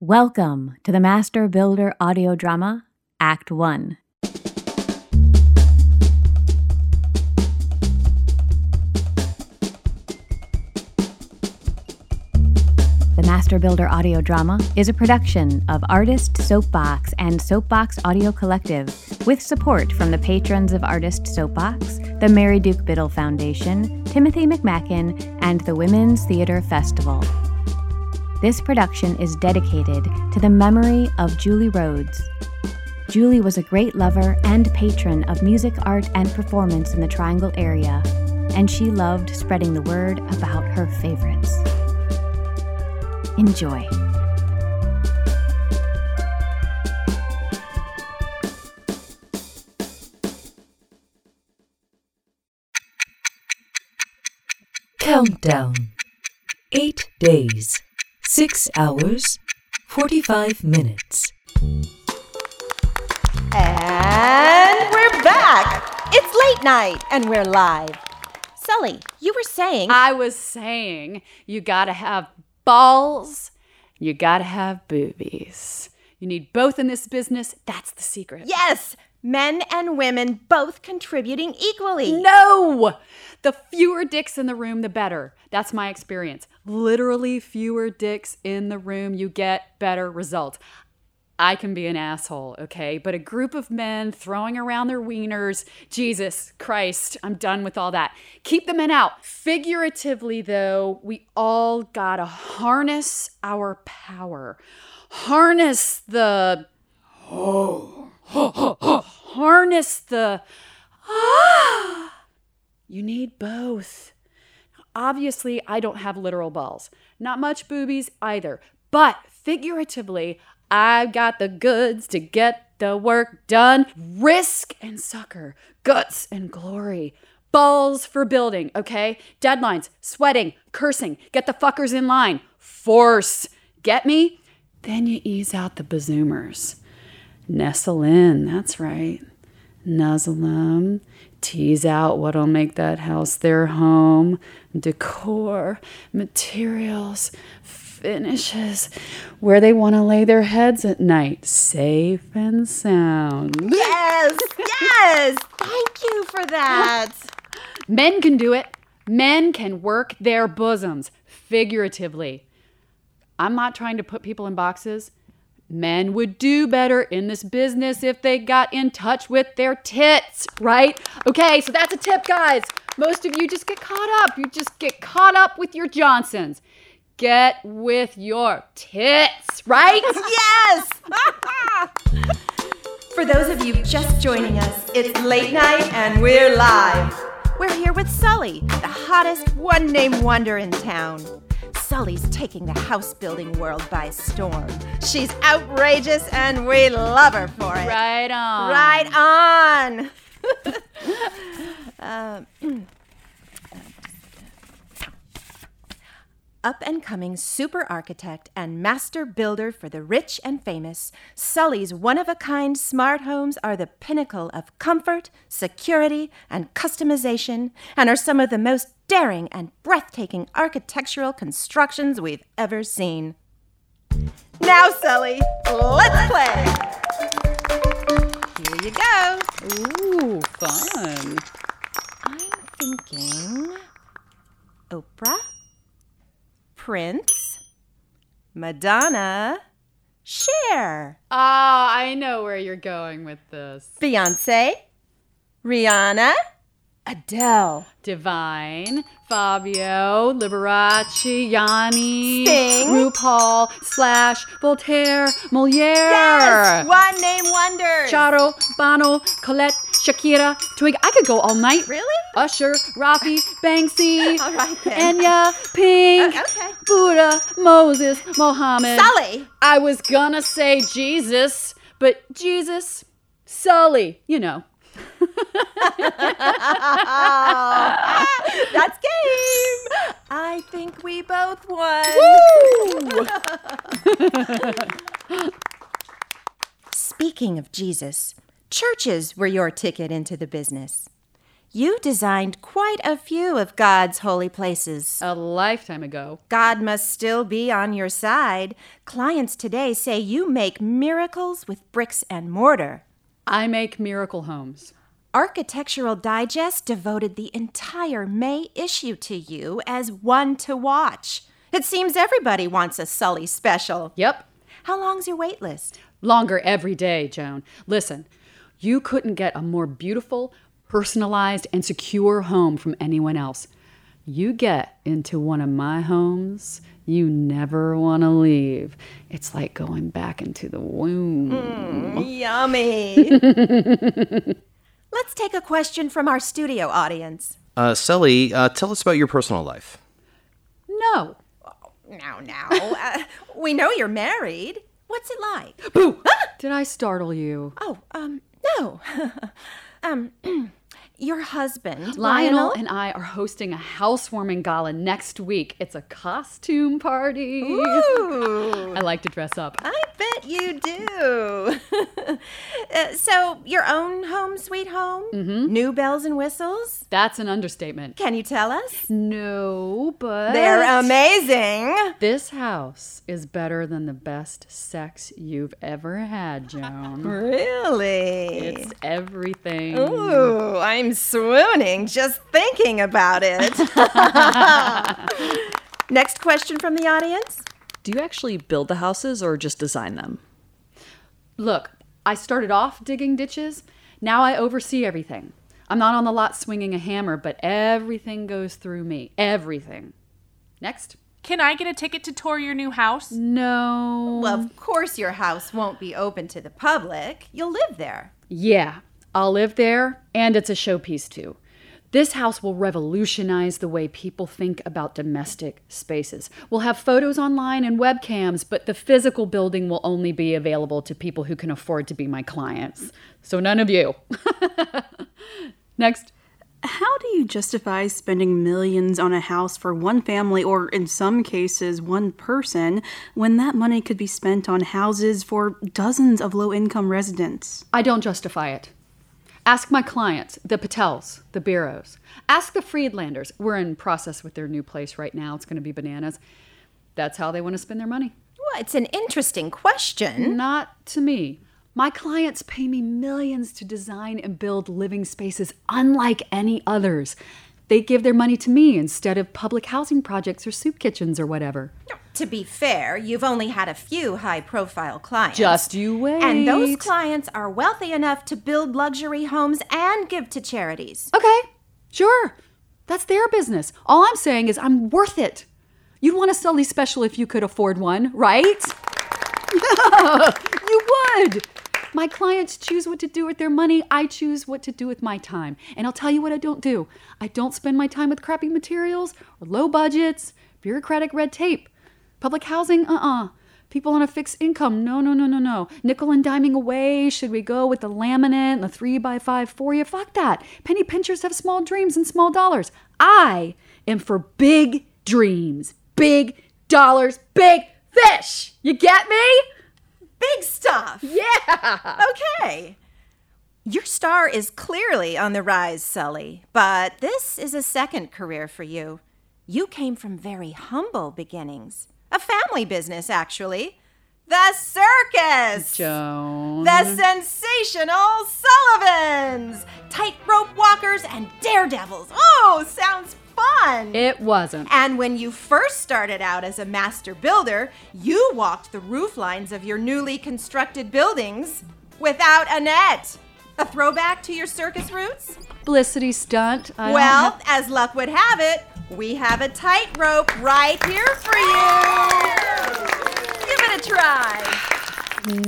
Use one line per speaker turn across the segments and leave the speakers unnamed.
Welcome to the Master Builder audio drama, Act 1. The Master Builder audio drama is a production of Artist Soapbox and Soapbox Audio Collective with support from the patrons of Artist Soapbox, the Mary Duke Biddle Foundation, Timothy McMacken, and the Women's Theater Festival. This production is dedicated to the memory of Julie Rhodes. Julie was a great lover and patron of music, art, and performance in the Triangle area, and she loved spreading the word about her favorites. Enjoy.
Countdown. Eight days, six hours, 45 minutes.
And we're back. It's late night and we're live. Sully, you were saying.
I was saying you gotta have balls, you gotta have boobies. You need both in this business. That's the secret.
yes, men and women both contributing equally.
No! The fewer dicks in the room, the better. That's my experience. Literally, fewer dicks in the room, you get better results. I can be an asshole, okay? But a group of men throwing around their wieners, Jesus Christ, I'm done with all that. Keep the men out. Figuratively, though, we all gotta harness our power. Harness the. Oh. harness the. You need both. Obviously, I don't have literal balls. Not much boobies either. But figuratively, I've got the goods to get the work done. Risk and sucker, guts and glory. Balls for building, okay? Deadlines, sweating, cursing. Get the fuckers in line. Force. Get me? Then you ease out the bazoomers. Nestle in, that's right. Nuzzle them. Tease out what'll make that house their home. Decor, materials, finishes. Where they want to lay their heads at night. Safe and sound.
Yes, yes. Thank you for that.
Men can do it. Men can work their bosoms, figuratively. I'm not trying to put people in boxes. Men would do better in this business if they got in touch with their tits, right? Okay, so that's a tip, guys. Most of you just get caught up. You just get caught up with your Johnsons. Get with your tits, right?
Yes. For those of you just joining us, it's late night and we're live. We're here with Sully, the hottest one name wonder in town. Sully's taking the house building world by storm. She's outrageous and we love her for it.
right on.
Right on. Um, Up and coming super architect and master builder for the rich and famous, Sully's one of a kind smart homes are the pinnacle of comfort, security, and customization, and are some of the most daring and breathtaking architectural constructions we've ever seen. Now, Sully, let's play! Here you go.
Ooh, fun.
I'm thinking Oprah, Prince, Madonna, Cher,
Ah, I know where you're going with this.
Beyonce, Rihanna, Adele,
Divine, Fabio, Liberace, Yanni,
Sting.
RuPaul, Slash, Voltaire, Moliere,
Yes! One name wonders.
Charo, Bono, Colette, Shakira, Twig. I could go all night.
Really?
Usher, Raffi, Banksy,
All right then.
Enya, Pink,
Uh, okay.
Buddha, Moses, Mohammed.
Sully.
I was gonna say Jesus, but Jesus, Sully, you know.
That's game. I think we both won. Speaking of Jesus, churches were your ticket into the business. You designed quite a few of God's holy places.
A lifetime ago.
God must still be on your side. Clients today say you make miracles with bricks and mortar.
I make miracle homes.
Architectural Digest devoted the entire May issue to you as one to watch. It seems everybody wants a Sully special.
Yep.
How long's your wait list?
Longer every day, Joan. Listen, you couldn't get a more beautiful, personalized, and secure home from anyone else. You get into one of my homes, you never want to leave. It's like going back into the womb.
Yummy. Let's take a question from our studio audience.
Uh, Sully, uh, tell us about your personal life.
No.
Now, now. uh, we know you're married. What's it like?
Boo! Did I startle you?
Oh, um, no. um, your husband,
Lionel and I are hosting a housewarming gala next week. It's a costume party.
Ooh,
I like to dress up.
I bet you do. uh, so, your own home, sweet home? Mm-hmm. New bells and whistles?
That's an understatement.
Can you tell us?
No, but
They're amazing.
This house is better than the best sex you've ever had, Joan.
Really?
It's everything.
Ooh, I'm swooning just thinking about it. Next question from the audience.
Do you actually build the houses or just design them?
Look, I started off digging ditches. Now I oversee everything. I'm not on the lot swinging a hammer, but everything goes through me. Everything. Next.
Can I get a ticket to tour your new house?
No.
Well, of course, your house won't be open to the public. You'll live there.
Yeah, I'll live there, and it's a showpiece too. This house will revolutionize the way people think about domestic spaces. We'll have photos online and webcams, but the physical building will only be available to people who can afford to be my clients. So none of you. Next.
How do you justify spending millions on a house for one family or, in some cases, one person when that money could be spent on houses for dozens of low income residents?
I don't justify it. Ask my clients, the Patels, the Bureaus. Ask the Friedlanders. We're in process with their new place right now. It's going to be bananas. That's how they want to spend their money.
Well, it's an interesting question.
Not to me. My clients pay me millions to design and build living spaces unlike any others. They give their money to me instead of public housing projects or soup kitchens or whatever.
To be fair, you've only had a few high profile clients.
Just you wait.
And those clients are wealthy enough to build luxury homes and give to charities.
Okay, sure. That's their business. All I'm saying is I'm worth it. You'd want to sell these special if you could afford one, right? you would. My clients choose what to do with their money. I choose what to do with my time. And I'll tell you what I don't do I don't spend my time with crappy materials or low budgets, bureaucratic red tape. Public housing, uh uh People on a fixed income, no, no, no, no, no. Nickel and diming away. Should we go with the laminate and the three by five for you? Fuck that. Penny pinchers have small dreams and small dollars. I am for big dreams, big dollars, big fish. You get me?
Big stuff.
Yeah.
Okay. Your star is clearly on the rise, Sully, but this is a second career for you. You came from very humble beginnings. A family business, actually. The circus!
Joan.
The sensational Sullivans! Tightrope walkers and daredevils. Oh, sounds fun!
It wasn't.
And when you first started out as a master builder, you walked the roof lines of your newly constructed buildings without a net. A throwback to your circus roots?
Publicity stunt. I
well,
have-
as luck would have it, we have a tightrope right here for you. Give it a try,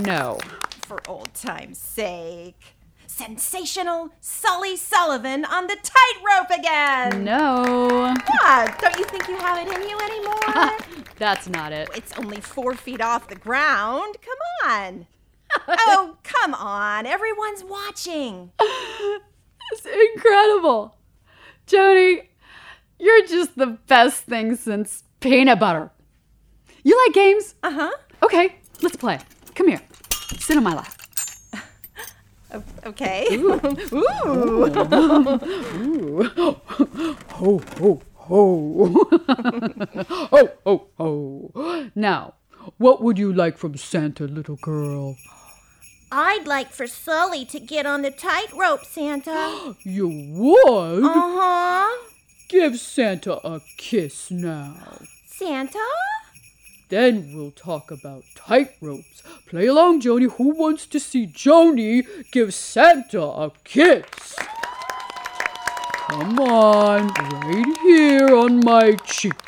no.
for old time's sake. Sensational Sully Sullivan on the tightrope again.
No.
What? Don't you think you have it in you anymore?
That's not it.
It's only four feet off the ground. Come on. oh, come on. Everyone's watching.
It's incredible. Joni, you're just the best thing since peanut butter. You like games?
Uh huh.
Okay, let's play. Come here. Sit on my lap.
Okay. Ooh. Ooh. Ooh.
Ho, ho, ho. ho, ho, ho. Now, what would you like from Santa, little girl?
I'd like for Sully to get on the tightrope, Santa.
You would?
Uh huh.
Give Santa a kiss now.
Santa?
Then we'll talk about tightropes. Play along, Joni. Who wants to see Joni give Santa a kiss? Come on, right here on my cheek.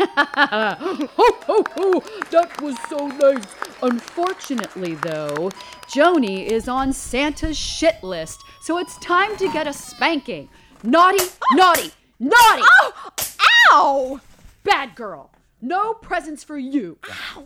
Ho, ho, ho! That was so nice. Unfortunately, though, Joni is on Santa's shit list, so it's time to get a spanking. Naughty, naughty, naughty!
Oh, ow!
Bad girl. No presents for you. Ow!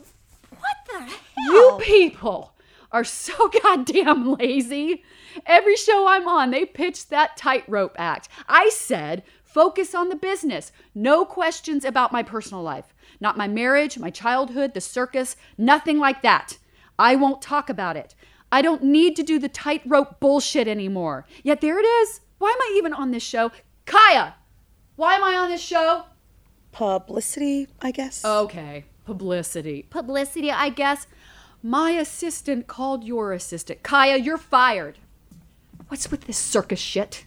What the hell?
You people are so goddamn lazy. Every show I'm on, they pitch that tightrope act. I said, focus on the business. No questions about my personal life. Not my marriage, my childhood, the circus, nothing like that. I won't talk about it. I don't need to do the tightrope bullshit anymore. Yet there it is. Why am I even on this show? Kaya, why am I on this show?
Publicity, I guess.
Okay, publicity. Publicity, I guess. My assistant called your assistant. Kaya, you're fired. What's with this circus shit?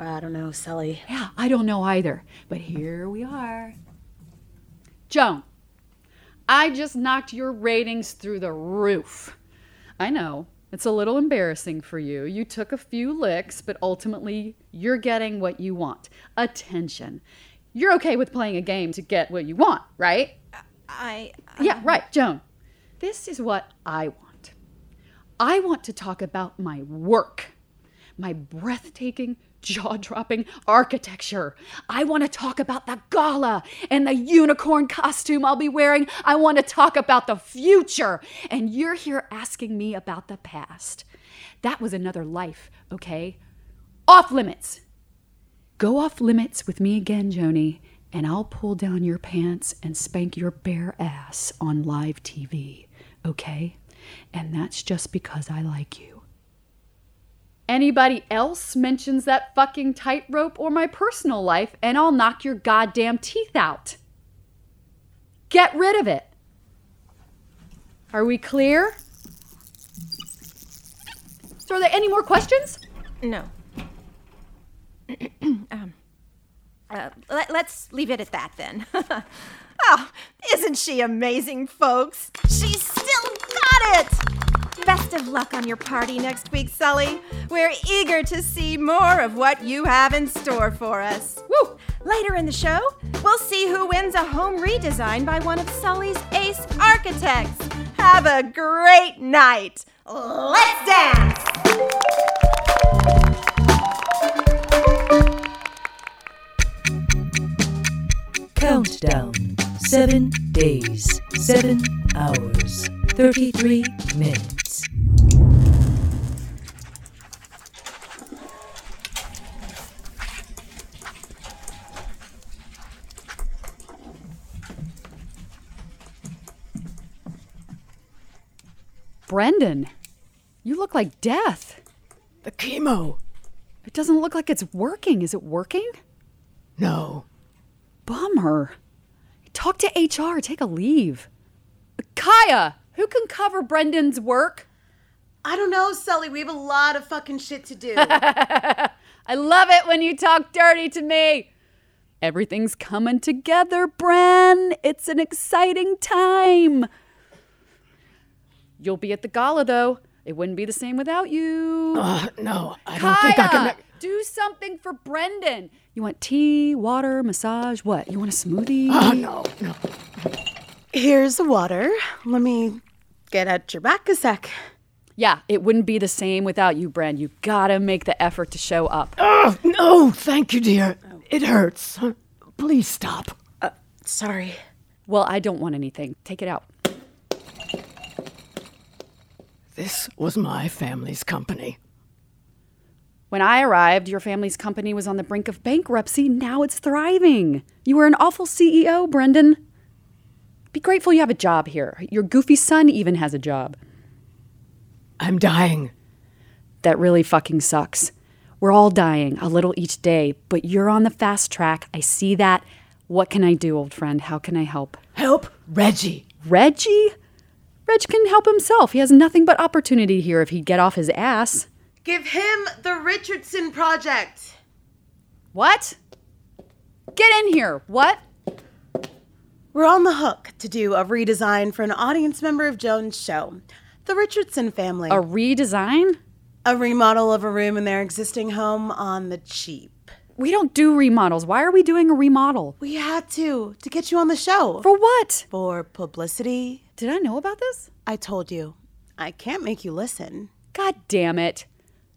I don't know, Sully.
Yeah, I don't know either. But here we are. Joan, I just knocked your ratings through the roof. I know. It's a little embarrassing for you. You took a few licks, but ultimately, you're getting what you want attention. You're okay with playing a game to get what you want, right?
I.
Yeah, right, Joan. This is what I want. I want to talk about my work, my breathtaking, jaw dropping architecture. I want to talk about the gala and the unicorn costume I'll be wearing. I want to talk about the future. And you're here asking me about the past. That was another life, okay? Off limits. Go off limits with me again, Joni, and I'll pull down your pants and spank your bare ass on live TV, okay? And that's just because I like you. Anybody else mentions that fucking tightrope or my personal life, and I'll knock your goddamn teeth out. Get rid of it. Are we clear? So, are there any more questions?
No. um, uh, let, let's leave it at that then. oh, isn't she amazing, folks? She's still got it! Best of luck on your party next week, Sully. We're eager to see more of what you have in store for us. Woo! Later in the show, we'll see who wins a home redesign by one of Sully's ace architects. Have a great night. Let's dance!
Countdown. Seven days, seven hours, 33 minutes.
Brendan, you look like death.
The chemo.
It doesn't look like it's working. Is it working?
No.
Bummer. Talk to HR. Take a leave. Kaya, who can cover Brendan's work?
I don't know, Sully. We have a lot of fucking shit to do.
I love it when you talk dirty to me. Everything's coming together, Bren. It's an exciting time. You'll be at the gala, though. It wouldn't be the same without you.
Uh, no, I
Kaya,
don't think I can. ma-
do something for Brendan. You want tea, water, massage? What? You want a smoothie?
Oh, no, no.
Here's the water. Let me get at your back a sec.
Yeah, it wouldn't be the same without you, Bren. You gotta make the effort to show up.
Oh, no, thank you, dear. It hurts. Please stop.
Uh, sorry.
Well, I don't want anything. Take it out.
This was my family's company.
When I arrived, your family's company was on the brink of bankruptcy. Now it's thriving. You were an awful CEO, Brendan. Be grateful you have a job here. Your goofy son even has a job.
I'm dying.
That really fucking sucks. We're all dying a little each day, but you're on the fast track. I see that. What can I do, old friend? How can I help?
Help Reggie.
Reggie? Reg can help himself. He has nothing but opportunity here if he'd get off his ass.
Give him the Richardson Project.
What? Get in here. What?
We're on the hook to do a redesign for an audience member of Joan's show, the Richardson family.
A redesign?
A remodel of a room in their existing home on the cheap.
We don't do remodels. Why are we doing a remodel?
We had to, to get you on the show.
For what?
For publicity.
Did I know about this?
I told you. I can't make you listen.
God damn it.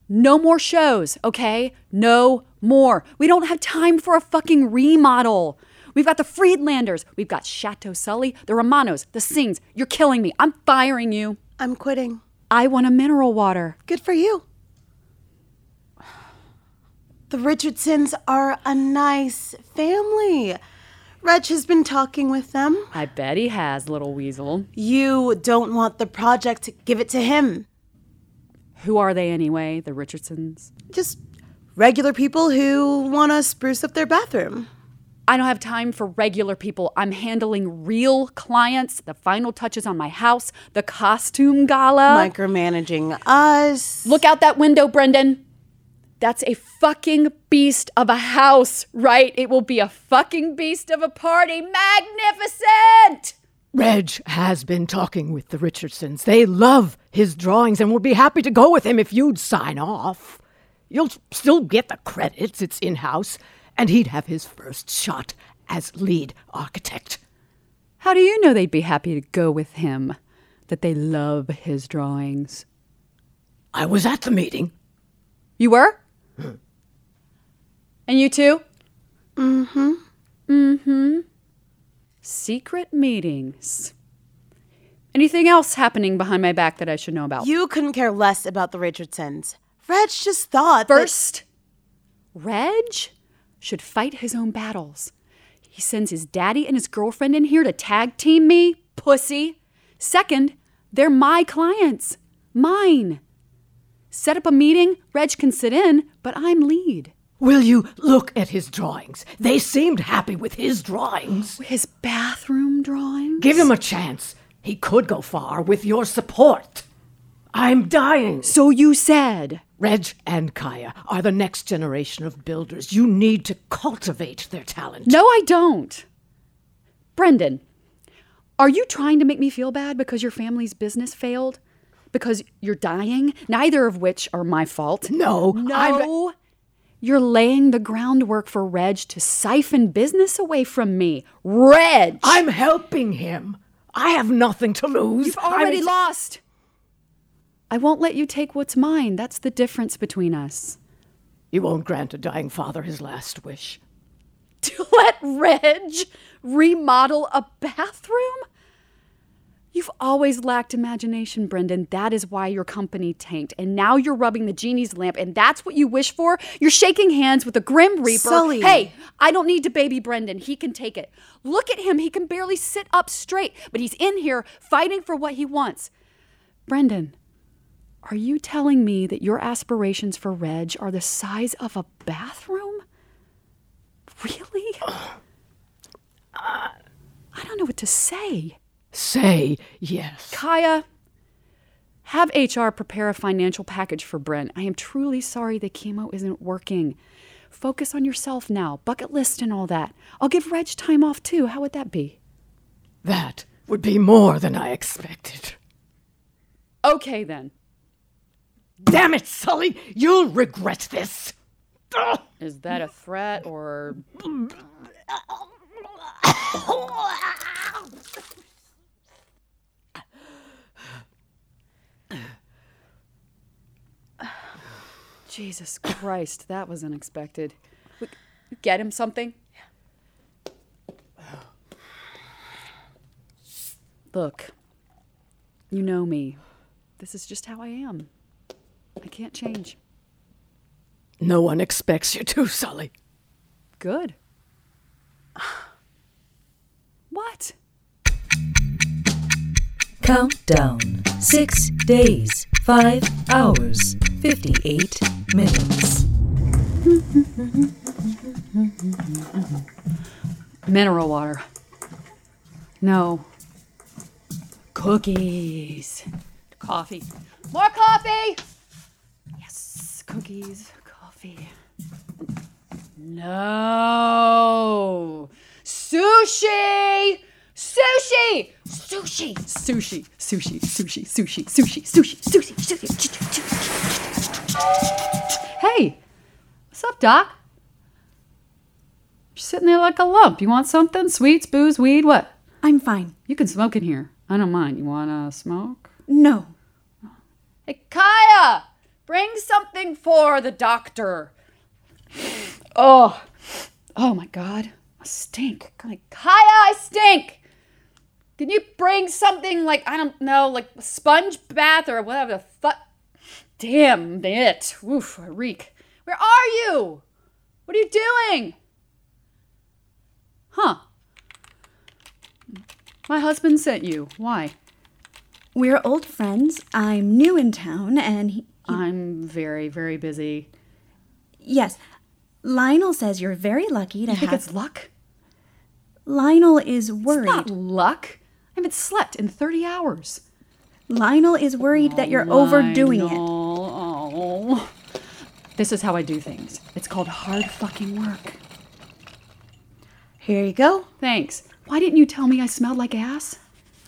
No more shows, okay? No more. We don't have time for a fucking remodel. We've got the Friedlanders. We've got Chateau Sully, the Romanos, the Singhs. You're killing me. I'm firing you.
I'm quitting.
I want a mineral water.
Good for you. The Richardsons are a nice family. Reg has been talking with them.
I bet he has, little weasel.
You don't want the project, give it to him.
Who are they anyway, the Richardsons?
Just regular people who want to spruce up their bathroom.
I don't have time for regular people. I'm handling real clients, the final touches on my house, the costume gala.
Micromanaging us.
Look out that window, Brendan. That's a fucking beast of a house, right? It will be a fucking beast of a party. Magnificent!
Reg has been talking with the Richardsons. They love his drawings and would be happy to go with him if you'd sign off. You'll still get the credits, it's in house, and he'd have his first shot as lead architect.
How do you know they'd be happy to go with him? That they love his drawings?
I was at the meeting.
You were? And you too?
Mm hmm.
Mm hmm. Secret meetings. Anything else happening behind my back that I should know about?
You couldn't care less about the Richardsons. Reg just thought.
First, that- Reg should fight his own battles. He sends his daddy and his girlfriend in here to tag team me, pussy. Second, they're my clients. Mine. Set up a meeting, Reg can sit in, but I'm lead.
Will you look at his drawings? They seemed happy with his drawings.
His bathroom drawings?
Give him a chance. He could go far with your support. I'm dying.
So you said.
Reg and Kaya are the next generation of builders. You need to cultivate their talent.
No, I don't. Brendan, are you trying to make me feel bad because your family's business failed? Because you're dying? Neither of which are my fault.
No.
No. I'm... You're laying the groundwork for Reg to siphon business away from me. Reg!
I'm helping him. I have nothing to lose.
You've already I'm... lost. I won't let you take what's mine. That's the difference between us.
You won't grant a dying father his last wish.
To let Reg remodel a bathroom? You've always lacked imagination, Brendan. That is why your company tanked. And now you're rubbing the genie's lamp, and that's what you wish for? You're shaking hands with the Grim Reaper.
Sully.
Hey, I don't need to baby Brendan. He can take it. Look at him. He can barely sit up straight, but he's in here fighting for what he wants. Brendan, are you telling me that your aspirations for Reg are the size of a bathroom? Really? Uh, I don't know what to say.
Say yes.
Kaya, have HR prepare a financial package for Brent. I am truly sorry the chemo isn't working. Focus on yourself now, bucket list and all that. I'll give Reg time off too. How would that be?
That would be more than I expected.
Okay then.
Damn it, Sully! You'll regret this!
Is that a threat or. Jesus Christ, that was unexpected. Get him something? Look, you know me. This is just how I am. I can't change.
No one expects you to, Sully.
Good. What?
Countdown. Six days. 5 hours 58 minutes.
Mineral water. No. Cookies. Coffee. More coffee! cookies, coffee. No. Sushi! Sushi! Sushi! Sushi, sushi, sushi, sushi, sushi, sushi, sushi, sushi. Hey, what's up, Doc? You're sitting there like a lump. You want something? Sweets, booze, weed, what?
I'm fine.
You can smoke in here. I don't mind. You want to smoke?
No.
Hey, Kaya! Bring something for the doctor. Oh, oh my God. I stink. Kaya, I stink! Can you bring something like, I don't know, like a sponge bath or whatever the fuck? Damn it. Oof, I reek. Where are you? What are you doing? Huh. My husband sent you. Why?
We're old friends. I'm new in town, and he.
I'm very, very busy.
Yes. Lionel says you're very lucky to
You think
have.
it's luck?
Lionel is worried.
It's not luck. I haven't slept in 30 hours.
Lionel is worried that you're overdoing it.
Oh. This is how I do things. It's called hard fucking work.
Here you go.
Thanks. Why didn't you tell me I smelled like ass?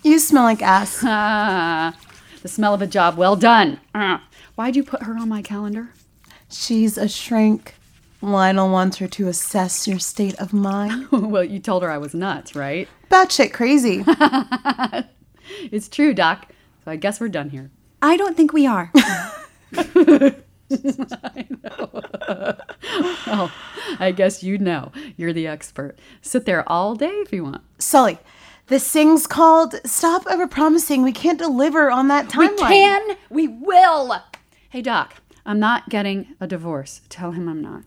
You smell like ass.
Ah, the smell of a job well done. Ah. Why'd you put her on my calendar?
She's a shrink. Lionel wants her to assess your state of mind.
well, you told her I was nuts, right?
Batshit crazy.
It's true, Doc. So I guess we're done here.
I don't think we are. I know.
Oh, I guess you know. You're the expert. Sit there all day if you want.
Sully, this thing's called Stop Ever Promising We Can't Deliver on That Timeline.
We can. We will. Hey, Doc, I'm not getting a divorce. Tell him I'm not.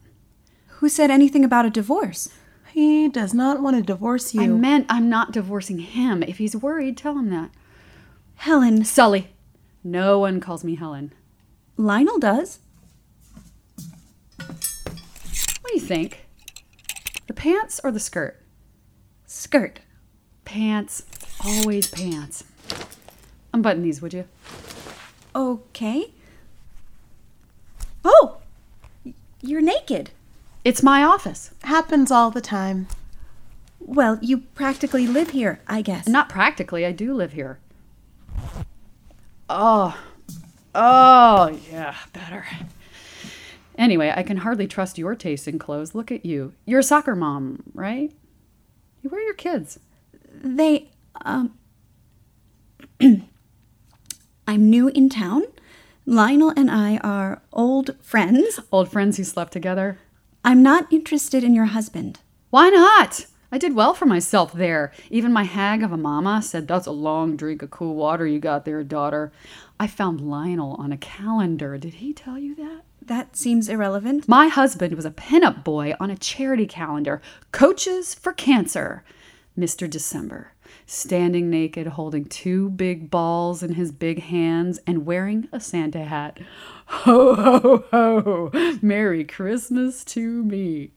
Who said anything about a divorce?
He does not want to divorce you.
I meant I'm not divorcing him. If he's worried, tell him that.
Helen.
Sully. No one calls me Helen.
Lionel does.
What do you think? The pants or the skirt?
Skirt.
Pants. Always pants. Unbutton these, would you?
Okay. Oh! You're naked.
It's my office.
Happens all the time.
Well, you practically live here, I guess.
Not practically. I do live here. Oh. Oh, yeah, better. Anyway, I can hardly trust your taste in clothes. Look at you. You're a soccer mom, right? Where are your kids?
They, um. I'm new in town. Lionel and I are old friends.
Old friends who slept together?
I'm not interested in your husband.
Why not? I did well for myself there. Even my hag of a mama said, That's a long drink of cool water you got there, daughter. I found Lionel on a calendar. Did he tell you that?
That seems irrelevant.
My husband was a pinup boy on a charity calendar. Coaches for Cancer. Mr. December. Standing naked, holding two big balls in his big hands, and wearing a Santa hat. Ho, ho, ho! Merry Christmas to me.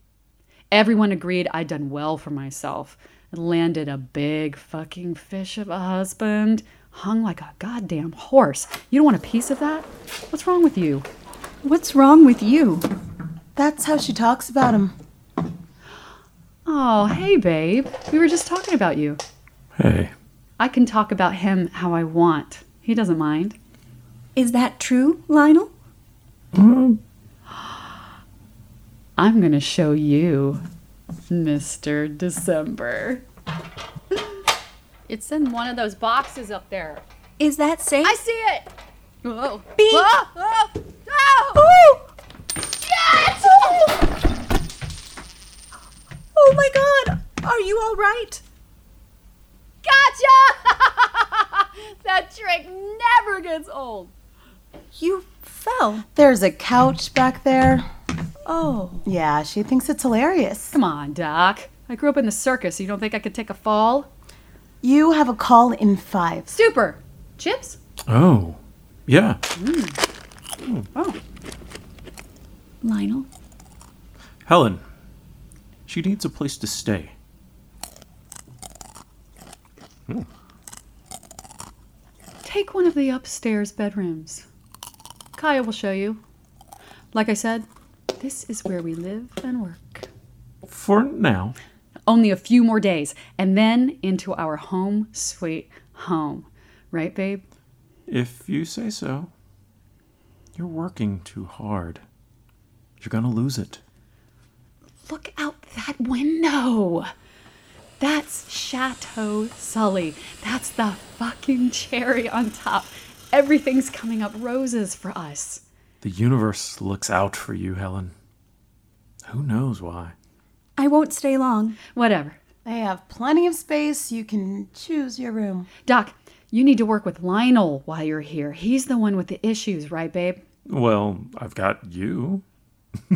Everyone agreed I'd done well for myself. Landed a big fucking fish of a husband. Hung like a goddamn horse. You don't want a piece of that? What's wrong with you?
What's wrong with you?
That's how she talks about him.
Oh, hey, babe. We were just talking about you.
Hey.
I can talk about him how I want. He doesn't mind.
Is that true, Lionel?
I'm going to show you, Mr. December. It's in one of those boxes up there.
Is that safe?
I see it. Whoa.
Beep.
Whoa. Whoa. Oh.
Yes! Oh my god! Are you all right?
Gotcha! that trick never gets old.
You fell.
There's a couch back there.
Oh.
Yeah, she thinks it's hilarious.
Come on, Doc. I grew up in the circus. You don't think I could take a fall?
You have a call in five.
Super. Chips?
Oh. Yeah. Mm. Hmm.
Oh.
Lionel,
Helen. She needs a place to stay. Hmm.
Take one of the upstairs bedrooms. Kaya will show you. Like I said, this is where we live and work.
For now.
Only a few more days, and then into our home sweet home. Right, babe?
If you say so. You're working too hard. You're gonna lose it.
Look out that window. That's Chateau Sully. That's the fucking cherry on top. Everything's coming up roses for us.
The universe looks out for you, Helen. Who knows why?
I won't stay long.
Whatever.
They have plenty of space. You can choose your room.
Doc, you need to work with Lionel while you're here. He's the one with the issues, right, babe?
Well, I've got you.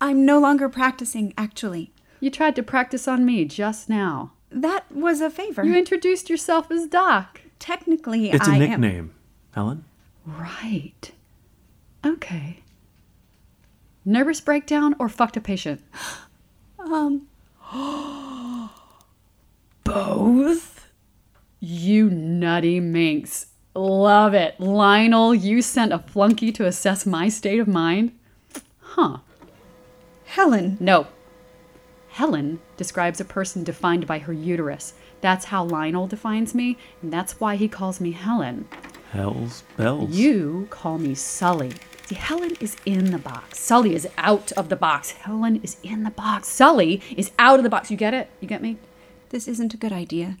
I'm no longer practicing, actually.
You tried to practice on me just now.
That was a favor.
You introduced yourself as Doc.
Technically,
It's a
I am.
nickname, Helen.
Right. Okay. Nervous breakdown or fucked a patient?
Um,
Both? You nutty minx. Love it. Lionel, you sent a flunky to assess my state of mind? Huh.
Helen.
No. Helen describes a person defined by her uterus. That's how Lionel defines me, and that's why he calls me Helen.
Hell's bells.
You call me Sully. See, Helen is in the box. Sully is out of the box. Helen is in the box. Sully is out of the box. You get it? You get me?
This isn't a good idea.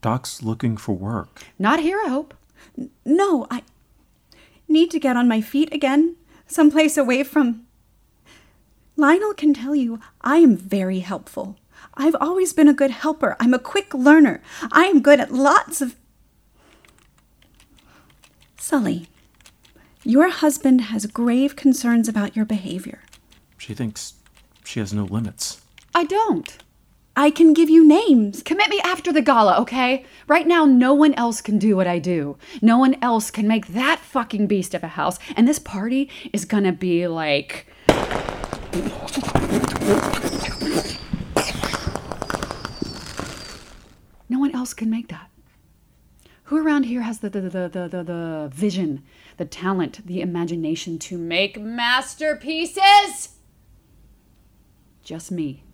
Doc's looking for work.
Not here, I hope.
No, I need to get on my feet again, someplace away from. Lionel can tell you I am very helpful. I've always been a good helper. I'm a quick learner. I am good at lots of. Sully, your husband has grave concerns about your behavior.
She thinks she has no limits.
I don't.
I can give you names.
Commit me after the gala, okay? Right now, no one else can do what I do. No one else can make that fucking beast of a house. And this party is gonna be like. No one else can make that. Who around here has the the, the, the, the, the vision, the talent, the imagination to make masterpieces? Just me.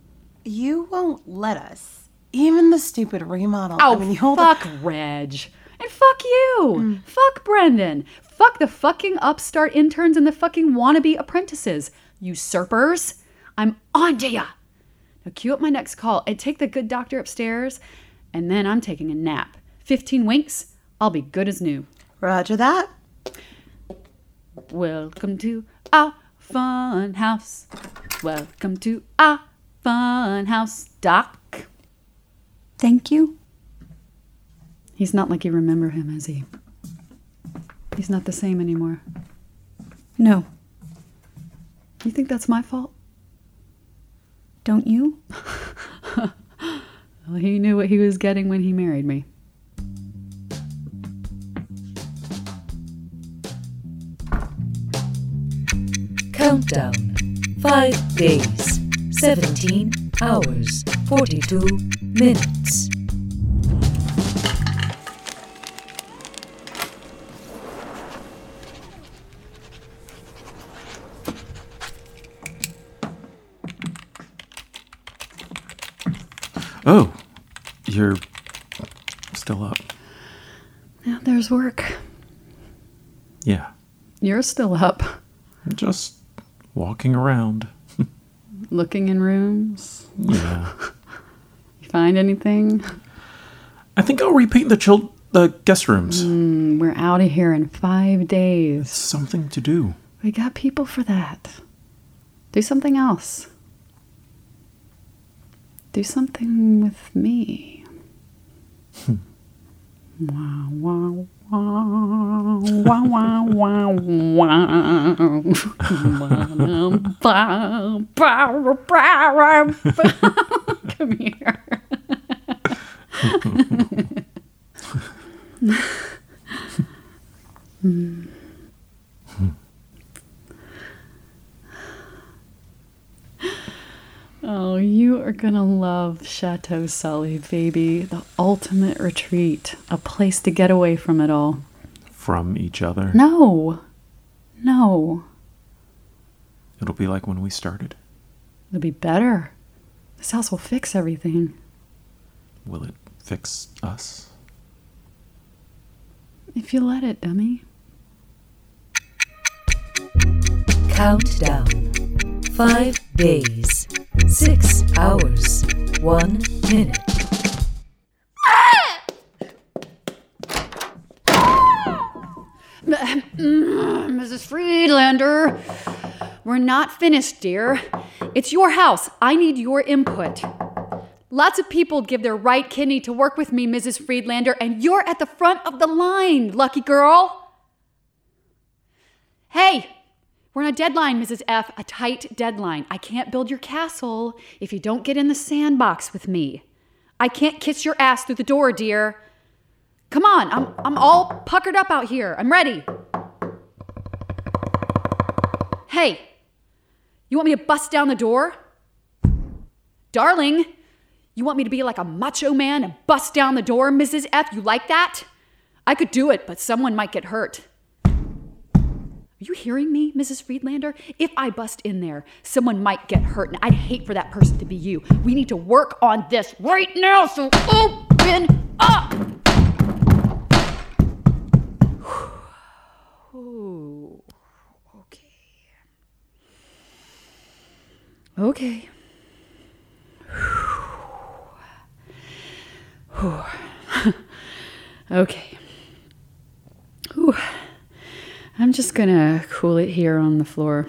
You won't let us. Even the stupid remodel.
Oh,
I mean, you'll
fuck Reg. And fuck you. Mm. Fuck Brendan. Fuck the fucking upstart interns and the fucking wannabe apprentices. Usurpers. I'm on to ya. Now cue up my next call and take the good doctor upstairs, and then I'm taking a nap. 15 winks, I'll be good as new.
Roger that.
Welcome to our fun house. Welcome to our fun house, Doc.
Thank you.
He's not like you remember him, is he? He's not the same anymore.
No.
You think that's my fault?
Don't you?
Well, he knew what he was getting when he married me.
Countdown. 5 days, 17 hours, 42 minutes.
Oh, you're still up.
Yeah, there's work.
Yeah.
You're still up.
Just walking around.
Looking in rooms.
Yeah.
You find anything?
I think I'll repaint the chil- the guest rooms.
Mm, we're out of here in five days.
Something to do.
We got people for that. Do something else. Do something with me. wow, wow, wow, wow, wow, wow, wow. Come here. Oh, you are gonna love Chateau Sully, baby. The ultimate retreat. A place to get away from it all.
From each other.
No. No.
It'll be like when we started.
It'll be better. This house will fix everything.
Will it fix us?
If you let it, dummy.
Countdown. Five days. Six hours. One minute.
Mrs. Friedlander, we're not finished, dear. It's your house. I need your input. Lots of people give their right kidney to work with me, Mrs. Friedlander, and you're at the front of the line, lucky girl. Hey, we're on a deadline, Mrs. F, a tight deadline. I can't build your castle if you don't get in the sandbox with me. I can't kiss your ass through the door, dear. Come on, I'm, I'm all puckered up out here. I'm ready. Hey, you want me to bust down the door? Darling, you want me to be like a macho man and bust down the door, Mrs. F? You like that? I could do it, but someone might get hurt. Are you hearing me, Mrs. Friedlander? If I bust in there, someone might get hurt, and I'd hate for that person to be you. We need to work on this right now, so open up! Ooh, okay. Okay. Okay. I'm just gonna cool it here on the floor.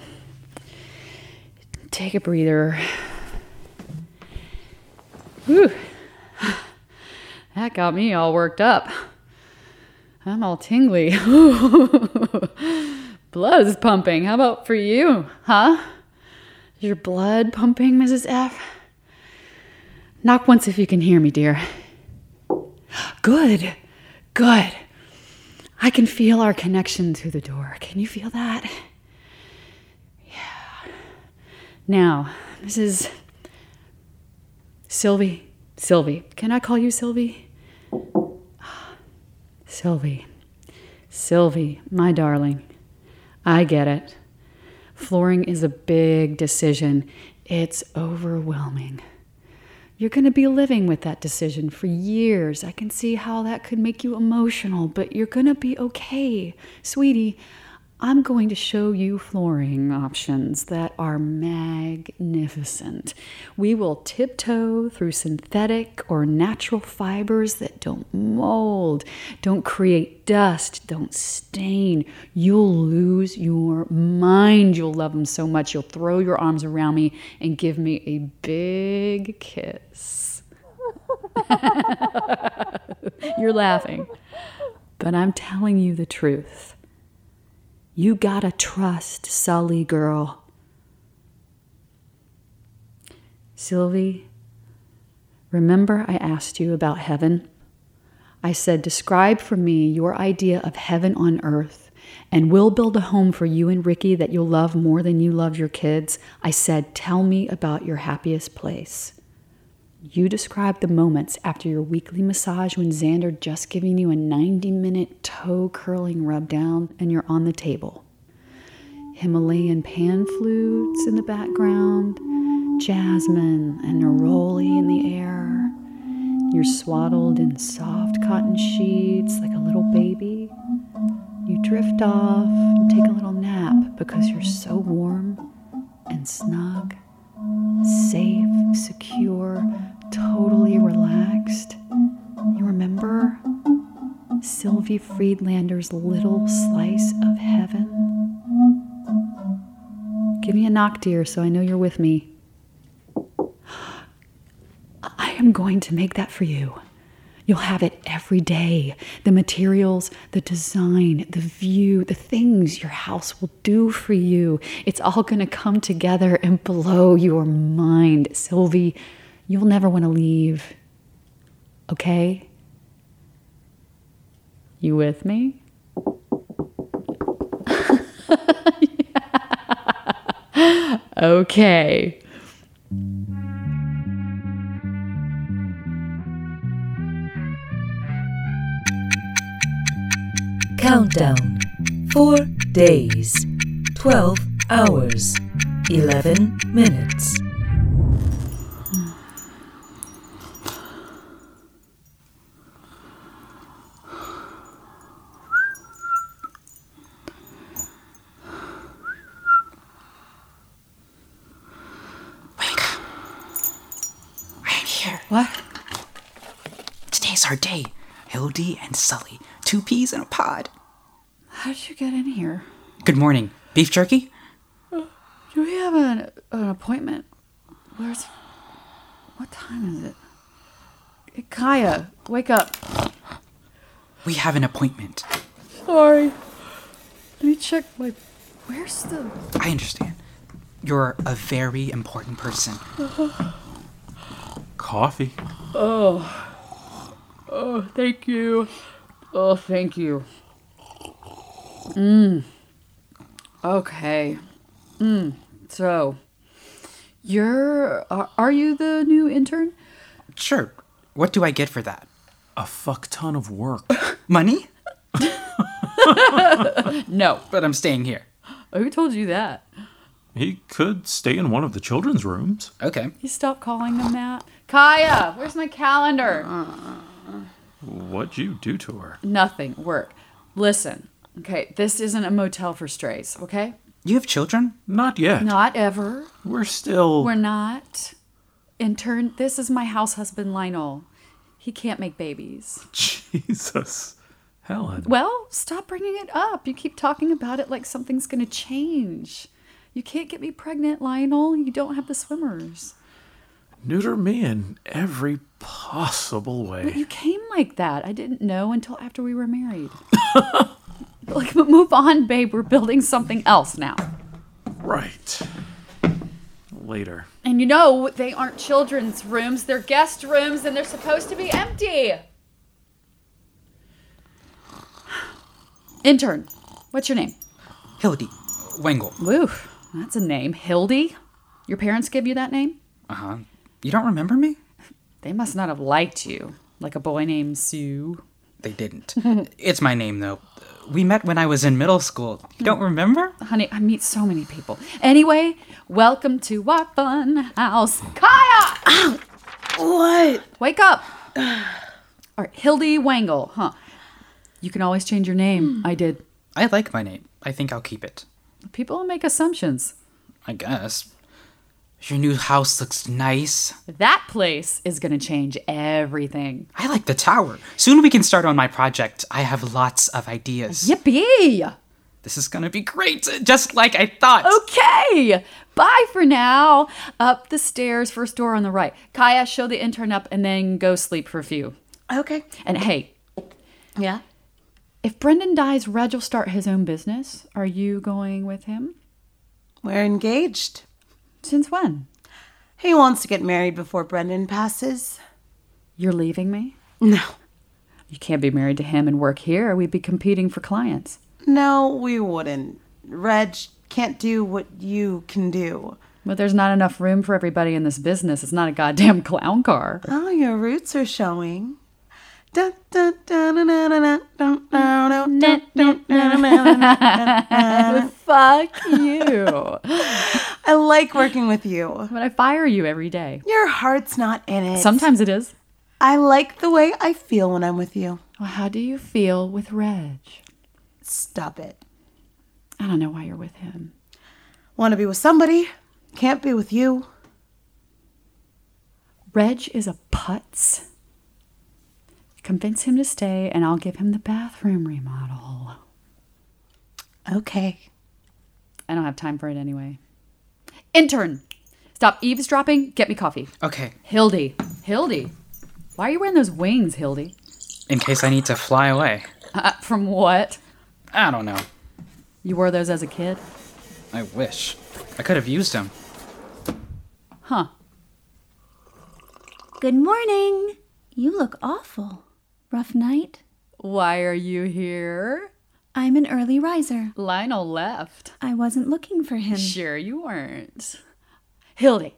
Take a breather. Whew. That got me all worked up. I'm all tingly. Blood's pumping. How about for you, huh? Your blood pumping, Mrs. F? Knock once if you can hear me, dear. Good. Good. I can feel our connection through the door. Can you feel that? Yeah. Now, Mrs. Sylvie. Sylvie. Can I call you Sylvie? Sylvie. Sylvie, my darling. I get it. Flooring is a big decision. It's overwhelming. You're going to be living with that decision for years. I can see how that could make you emotional, but you're going to be okay. Sweetie, I'm going to show you flooring options that are magnificent. We will tiptoe through synthetic or natural fibers that don't mold, don't create dust, don't stain. You'll lose your mind. You'll love them so much. You'll throw your arms around me and give me a big kiss. You're laughing, but I'm telling you the truth. You gotta trust Sully, girl. Sylvie, remember I asked you about heaven? I said, Describe for me your idea of heaven on earth, and we'll build a home for you and Ricky that you'll love more than you love your kids. I said, Tell me about your happiest place. You described the moments after your weekly massage when Xander just giving you a 90 minute toe curling rub down and you're on the table. Himalayan pan flutes in the background, jasmine and neroli in the air. You're swaddled in soft cotton sheets like a little baby. You drift off and take a little nap because you're so warm and snug, safe, secure, totally relaxed. You remember Sylvie Friedlander's little slice of heaven? Give me a knock, dear, so I know you're with me. I am going to make that for you. You'll have it every day. The materials, the design, the view, the things your house will do for you. It's all going to come together and blow your mind. Sylvie, You'll never want to leave. Okay? You with me? Okay.
Countdown 4 days, 12 hours, 11 minutes.
Sully. Two peas in a pod.
How did you get in here?
Good morning. Beef jerky?
Do we have an, an appointment? Where's. What time is it? Hey, Kaya, wake up.
We have an appointment.
Sorry. Let me check my. Where's the.
I understand. You're a very important person.
Coffee.
Oh. Oh, thank you. Oh, thank you. Mmm. Okay. Mmm. So, you're. Are, are you the new intern?
Sure. What do I get for that?
A fuck ton of work.
Money?
no.
But I'm staying here.
Who told you that?
He could stay in one of the children's rooms.
Okay.
You stop calling them that. Kaya, where's my calendar? Uh-uh.
What'd you do to her?
Nothing. Work. Listen. Okay, this isn't a motel for strays, okay?
You have children?
Not yet.
Not ever.
We're still.
We're not. Intern, this is my house husband, Lionel. He can't make babies.
Jesus. Helen.
Well, stop bringing it up. You keep talking about it like something's going to change. You can't get me pregnant, Lionel. You don't have the swimmers.
Neuter me in every possible way.
But you came like that. I didn't know until after we were married. like, but move on, babe. We're building something else now.
Right. Later.
And you know, they aren't children's rooms, they're guest rooms, and they're supposed to be empty. Intern, what's your name?
Hildy. Wangel.
Woo, that's a name. Hildy? Your parents give you that name?
Uh huh. You don't remember me?
They must not have liked you, like a boy named Sue.
They didn't. it's my name, though. We met when I was in middle school. You don't remember?
Honey, I meet so many people. Anyway, welcome to our fun house. Kaya! Ow!
What?
Wake up! All right, Hildy Wangel, huh? You can always change your name. Hmm. I did.
I like my name. I think I'll keep it.
People make assumptions.
I guess. Your new house looks nice.
That place is going to change everything.
I like the tower. Soon we can start on my project. I have lots of ideas.
Yippee!
This is gonna be great, just like I thought.
Okay, bye for now. Up the stairs, first door on the right. Kaya, show the intern up and then go sleep for a few.
Okay.
And hey,
Yeah?
if Brendan dies, Reg will start his own business. Are you going with him?
We're engaged.
Since when?
He wants to get married before Brendan passes.
You're leaving me?
No.
You can't be married to him and work here. We'd be competing for clients.
No, we wouldn't. Reg can't do what you can do.
But there's not enough room for everybody in this business. It's not a goddamn clown car.
Oh, your roots are showing.
Fuck you.
I like working with you.
But I fire you every day.
Your heart's not in it.
Sometimes it is.
I like the way I feel when I'm with you.
Well, how do you feel with Reg?
Stop it.
I don't know why you're with him.
Want to be with somebody? Can't be with you.
Reg is a putz. Convince him to stay, and I'll give him the bathroom remodel.
Okay.
I don't have time for it anyway. Intern, stop eavesdropping. Get me coffee.
Okay,
Hildy, Hildy, why are you wearing those wings, Hildy?
in case I need to fly away.
Uh, from what?
I don't know.
You wore those as a kid?
I wish. I could have used them.
Huh.
Good morning. You look awful. Rough night?
Why are you here?
I'm an early riser.
Lionel left.
I wasn't looking for him.
Sure you weren't. Hildy,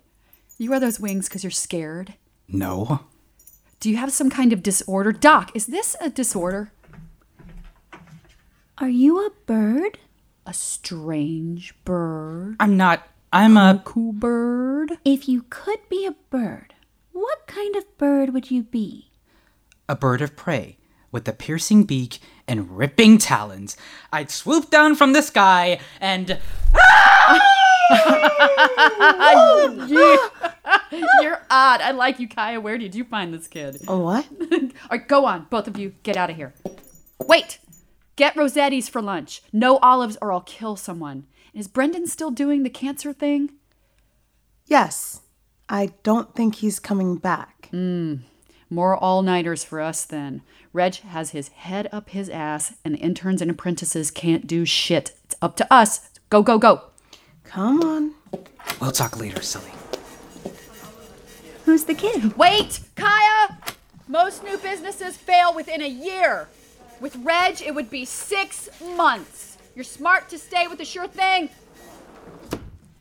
you wear those wings because you're scared?
No.
Do you have some kind of disorder? Doc, is this a disorder?
Are you a bird?
A strange bird.
I'm not. I'm a.
Cool bird.
If you could be a bird, what kind of bird would you be?
A bird of prey with a piercing beak and ripping talons. I'd swoop down from the sky and.
You're odd. I like you, Kaya. Where did you find this kid?
Oh, what?
All right, go on. Both of you, get out of here. Wait! Get Rosetti's for lunch. No olives or I'll kill someone. Is Brendan still doing the cancer thing?
Yes. I don't think he's coming back.
Mm. More all nighters for us then. Reg has his head up his ass, and the interns and apprentices can't do shit. It's up to us. Go, go, go.
Come on.
We'll talk later, silly.
Who's the kid?
Wait, Kaya! Most new businesses fail within a year. With Reg, it would be six months. You're smart to stay with the sure thing.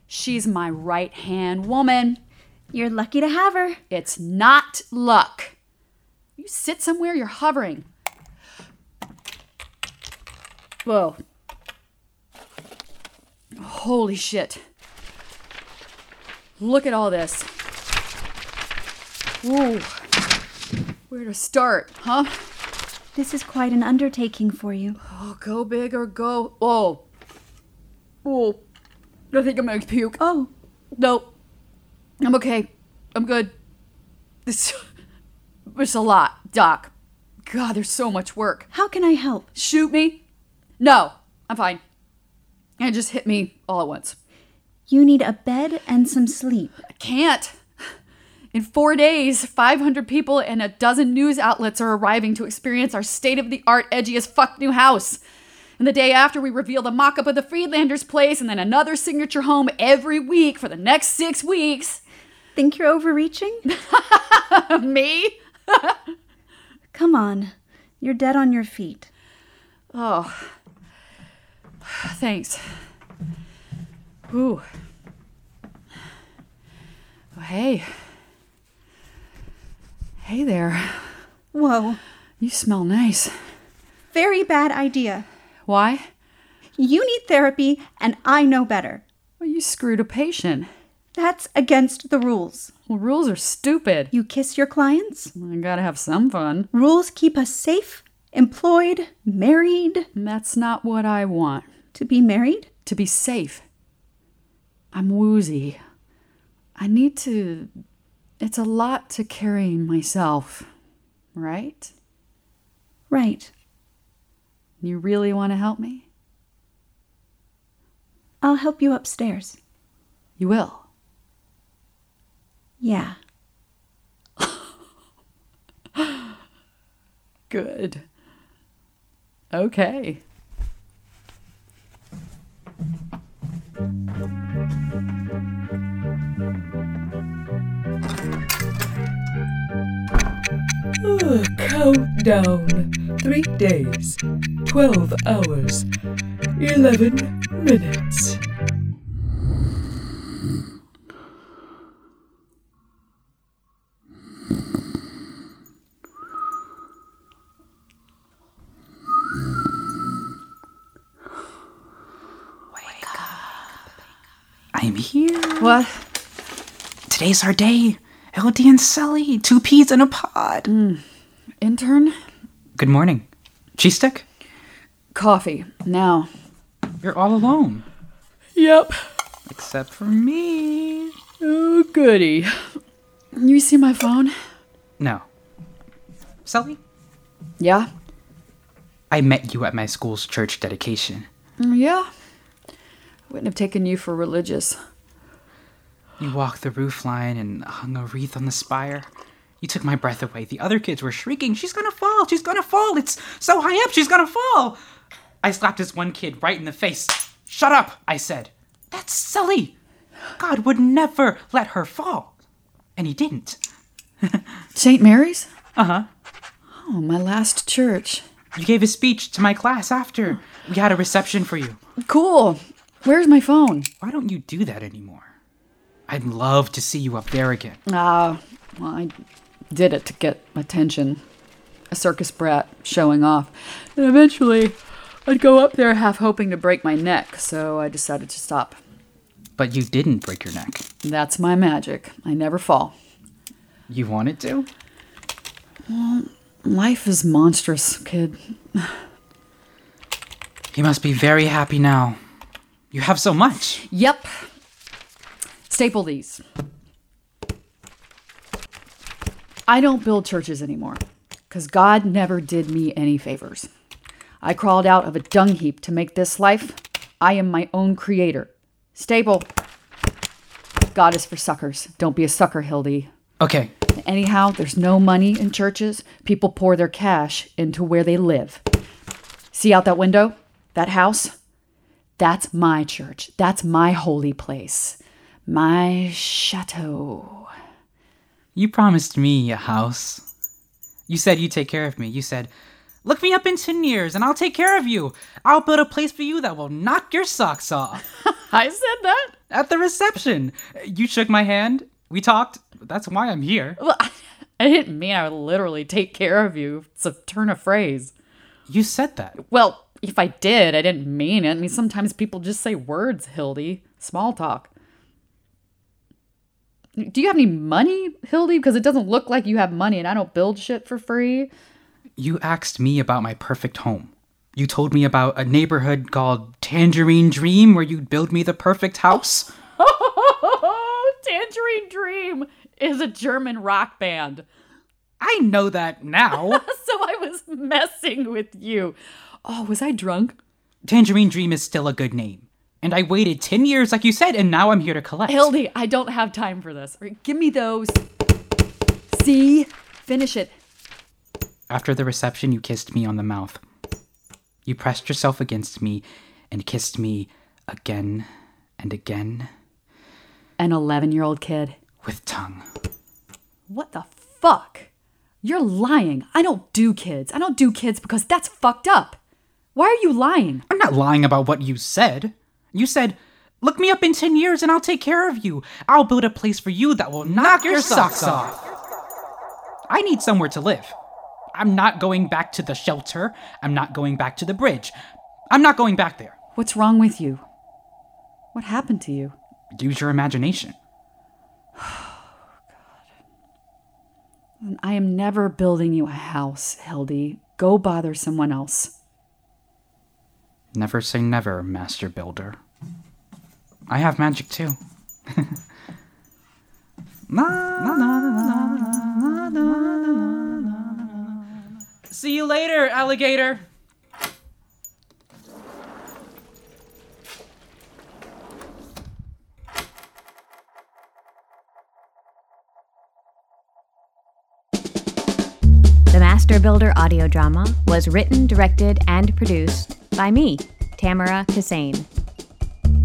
She's my right hand woman.
You're lucky to have her.
It's not luck. You sit somewhere, you're hovering. Whoa. Holy shit. Look at all this. Ooh. Where to start, huh?
This is quite an undertaking for you.
Oh, go big or go. Oh. Oh. I think I'm gonna puke.
Oh.
Nope. I'm okay. I'm good. This. It's a lot, Doc. God, there's so much work.
How can I help?
Shoot me? No, I'm fine. It just hit me all at once.
You need a bed and some sleep.
I can't. In four days, 500 people and a dozen news outlets are arriving to experience our state of the art, edgy as fuck new house. And the day after, we reveal the mock up of the Friedlander's place and then another signature home every week for the next six weeks.
Think you're overreaching?
Me?
Come on. You're dead on your feet.
Oh. Thanks. Ooh. Oh, hey. Hey there.
Whoa.
You smell nice.
Very bad idea.
Why?
You need therapy, and I know better.
Well, you screwed a patient.
That's against the rules.
Well, rules are stupid.
You kiss your clients.
I gotta have some fun.
Rules keep us safe, employed, married.
That's not what I want.
To be married?
To be safe. I'm woozy. I need to. It's a lot to carry myself, right?
Right.
You really want to help me?
I'll help you upstairs.
You will?
Yeah.
Good. Okay.
Countdown. Three days, 12 hours, 11 minutes.
I'm here.
What?
Today's our day. LD and Sully, two peas in a pod.
Mm. Intern?
Good morning. Cheese stick?
Coffee. Now.
You're all alone.
Yep.
Except for me.
Oh, goody. You see my phone?
No. Sully?
Yeah?
I met you at my school's church dedication.
Mm, Yeah. Wouldn't have taken you for religious.
You walked the roof line and hung a wreath on the spire. You took my breath away. The other kids were shrieking, She's gonna fall! She's gonna fall! It's so high up! She's gonna fall! I slapped this one kid right in the face. Shut up! I said. That's Sully! God would never let her fall. And he didn't.
St. Mary's?
Uh huh.
Oh, my last church.
You gave a speech to my class after. We had a reception for you.
Cool. Where's my phone?
Why don't you do that anymore? I'd love to see you up there again.
Ah, well, I did it to get attention. A circus brat showing off. And eventually, I'd go up there half hoping to break my neck, so I decided to stop.
But you didn't break your neck.
That's my magic. I never fall.
You wanted to?
Well, life is monstrous, kid.
You must be very happy now. You have so much.
Yep. Staple these. I don't build churches anymore because God never did me any favors. I crawled out of a dung heap to make this life. I am my own creator. Staple. God is for suckers. Don't be a sucker, Hildy.
Okay.
Anyhow, there's no money in churches. People pour their cash into where they live. See out that window? That house? That's my church. That's my holy place. My chateau.
You promised me a house. You said you'd take care of me. You said, Look me up in 10 years and I'll take care of you. I'll build a place for you that will knock your socks off.
I said that?
At the reception. You shook my hand. We talked. That's why I'm here.
Well, I didn't mean I would literally take care of you. It's a turn of phrase.
You said that.
Well, if I did, I didn't mean it. I mean, sometimes people just say words, Hildy. Small talk. Do you have any money, Hildy? Because it doesn't look like you have money and I don't build shit for free.
You asked me about my perfect home. You told me about a neighborhood called Tangerine Dream where you'd build me the perfect house.
Oh, Tangerine Dream is a German rock band.
I know that now.
so I was messing with you. Oh, was I drunk?
Tangerine Dream is still a good name. And I waited 10 years, like you said, and now I'm here to collect.
Hildy, I don't have time for this. Right, give me those. See? Finish it.
After the reception, you kissed me on the mouth. You pressed yourself against me and kissed me again and again.
An 11 year old kid.
With tongue.
What the fuck? You're lying. I don't do kids. I don't do kids because that's fucked up. Why are you lying?
I'm not lying about what you said. You said, Look me up in 10 years and I'll take care of you. I'll build a place for you that will knock, knock your, your socks, socks off. I need somewhere to live. I'm not going back to the shelter. I'm not going back to the bridge. I'm not going back there.
What's wrong with you? What happened to you?
Use your imagination.
I am never building you a house, Hildy. Go bother someone else.
Never say never, Master Builder. I have magic too. See you later, alligator.
Master Builder audio drama was written, directed, and produced by me, Tamara Kissane.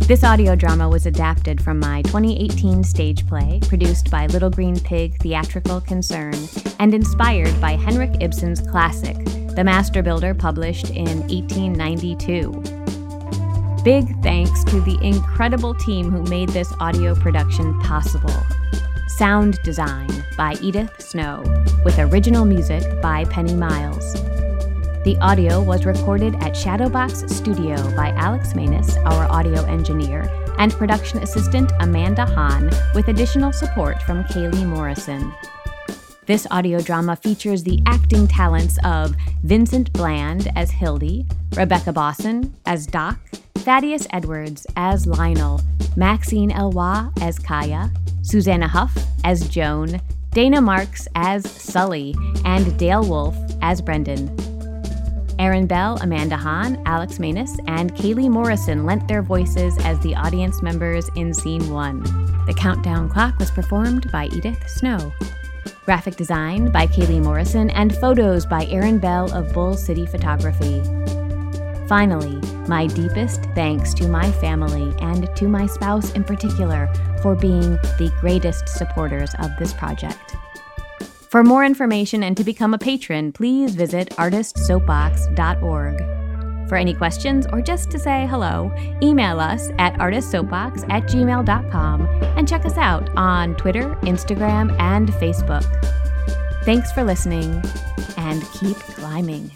This audio drama was adapted from my 2018 stage play, produced by Little Green Pig Theatrical Concern, and inspired by Henrik Ibsen's classic, The Master Builder, published in 1892. Big thanks to the incredible team who made this audio production possible. Sound design by Edith Snow, with original music by Penny Miles. The audio was recorded at Shadowbox Studio by Alex Manus, our audio engineer, and production assistant Amanda Hahn, with additional support from Kaylee Morrison. This audio drama features the acting talents of Vincent Bland as Hildy, Rebecca Bosson as Doc, Thaddeus Edwards as Lionel, Maxine Elwa as Kaya, Susanna Huff as Joan, Dana Marks as Sully, and Dale Wolf as Brendan. Aaron Bell, Amanda Hahn, Alex Manus, and Kaylee Morrison lent their voices as the audience members in Scene 1. The countdown clock was performed by Edith Snow. Graphic design by Kaylee Morrison, and photos by Aaron Bell of Bull City Photography. Finally, my deepest thanks to my family and to my spouse in particular for being the greatest supporters of this project. For more information and to become a patron, please visit artistsoapbox.org. For any questions or just to say hello, email us at artistsoapbox at gmail.com and check us out on Twitter, Instagram, and Facebook. Thanks for listening and keep climbing.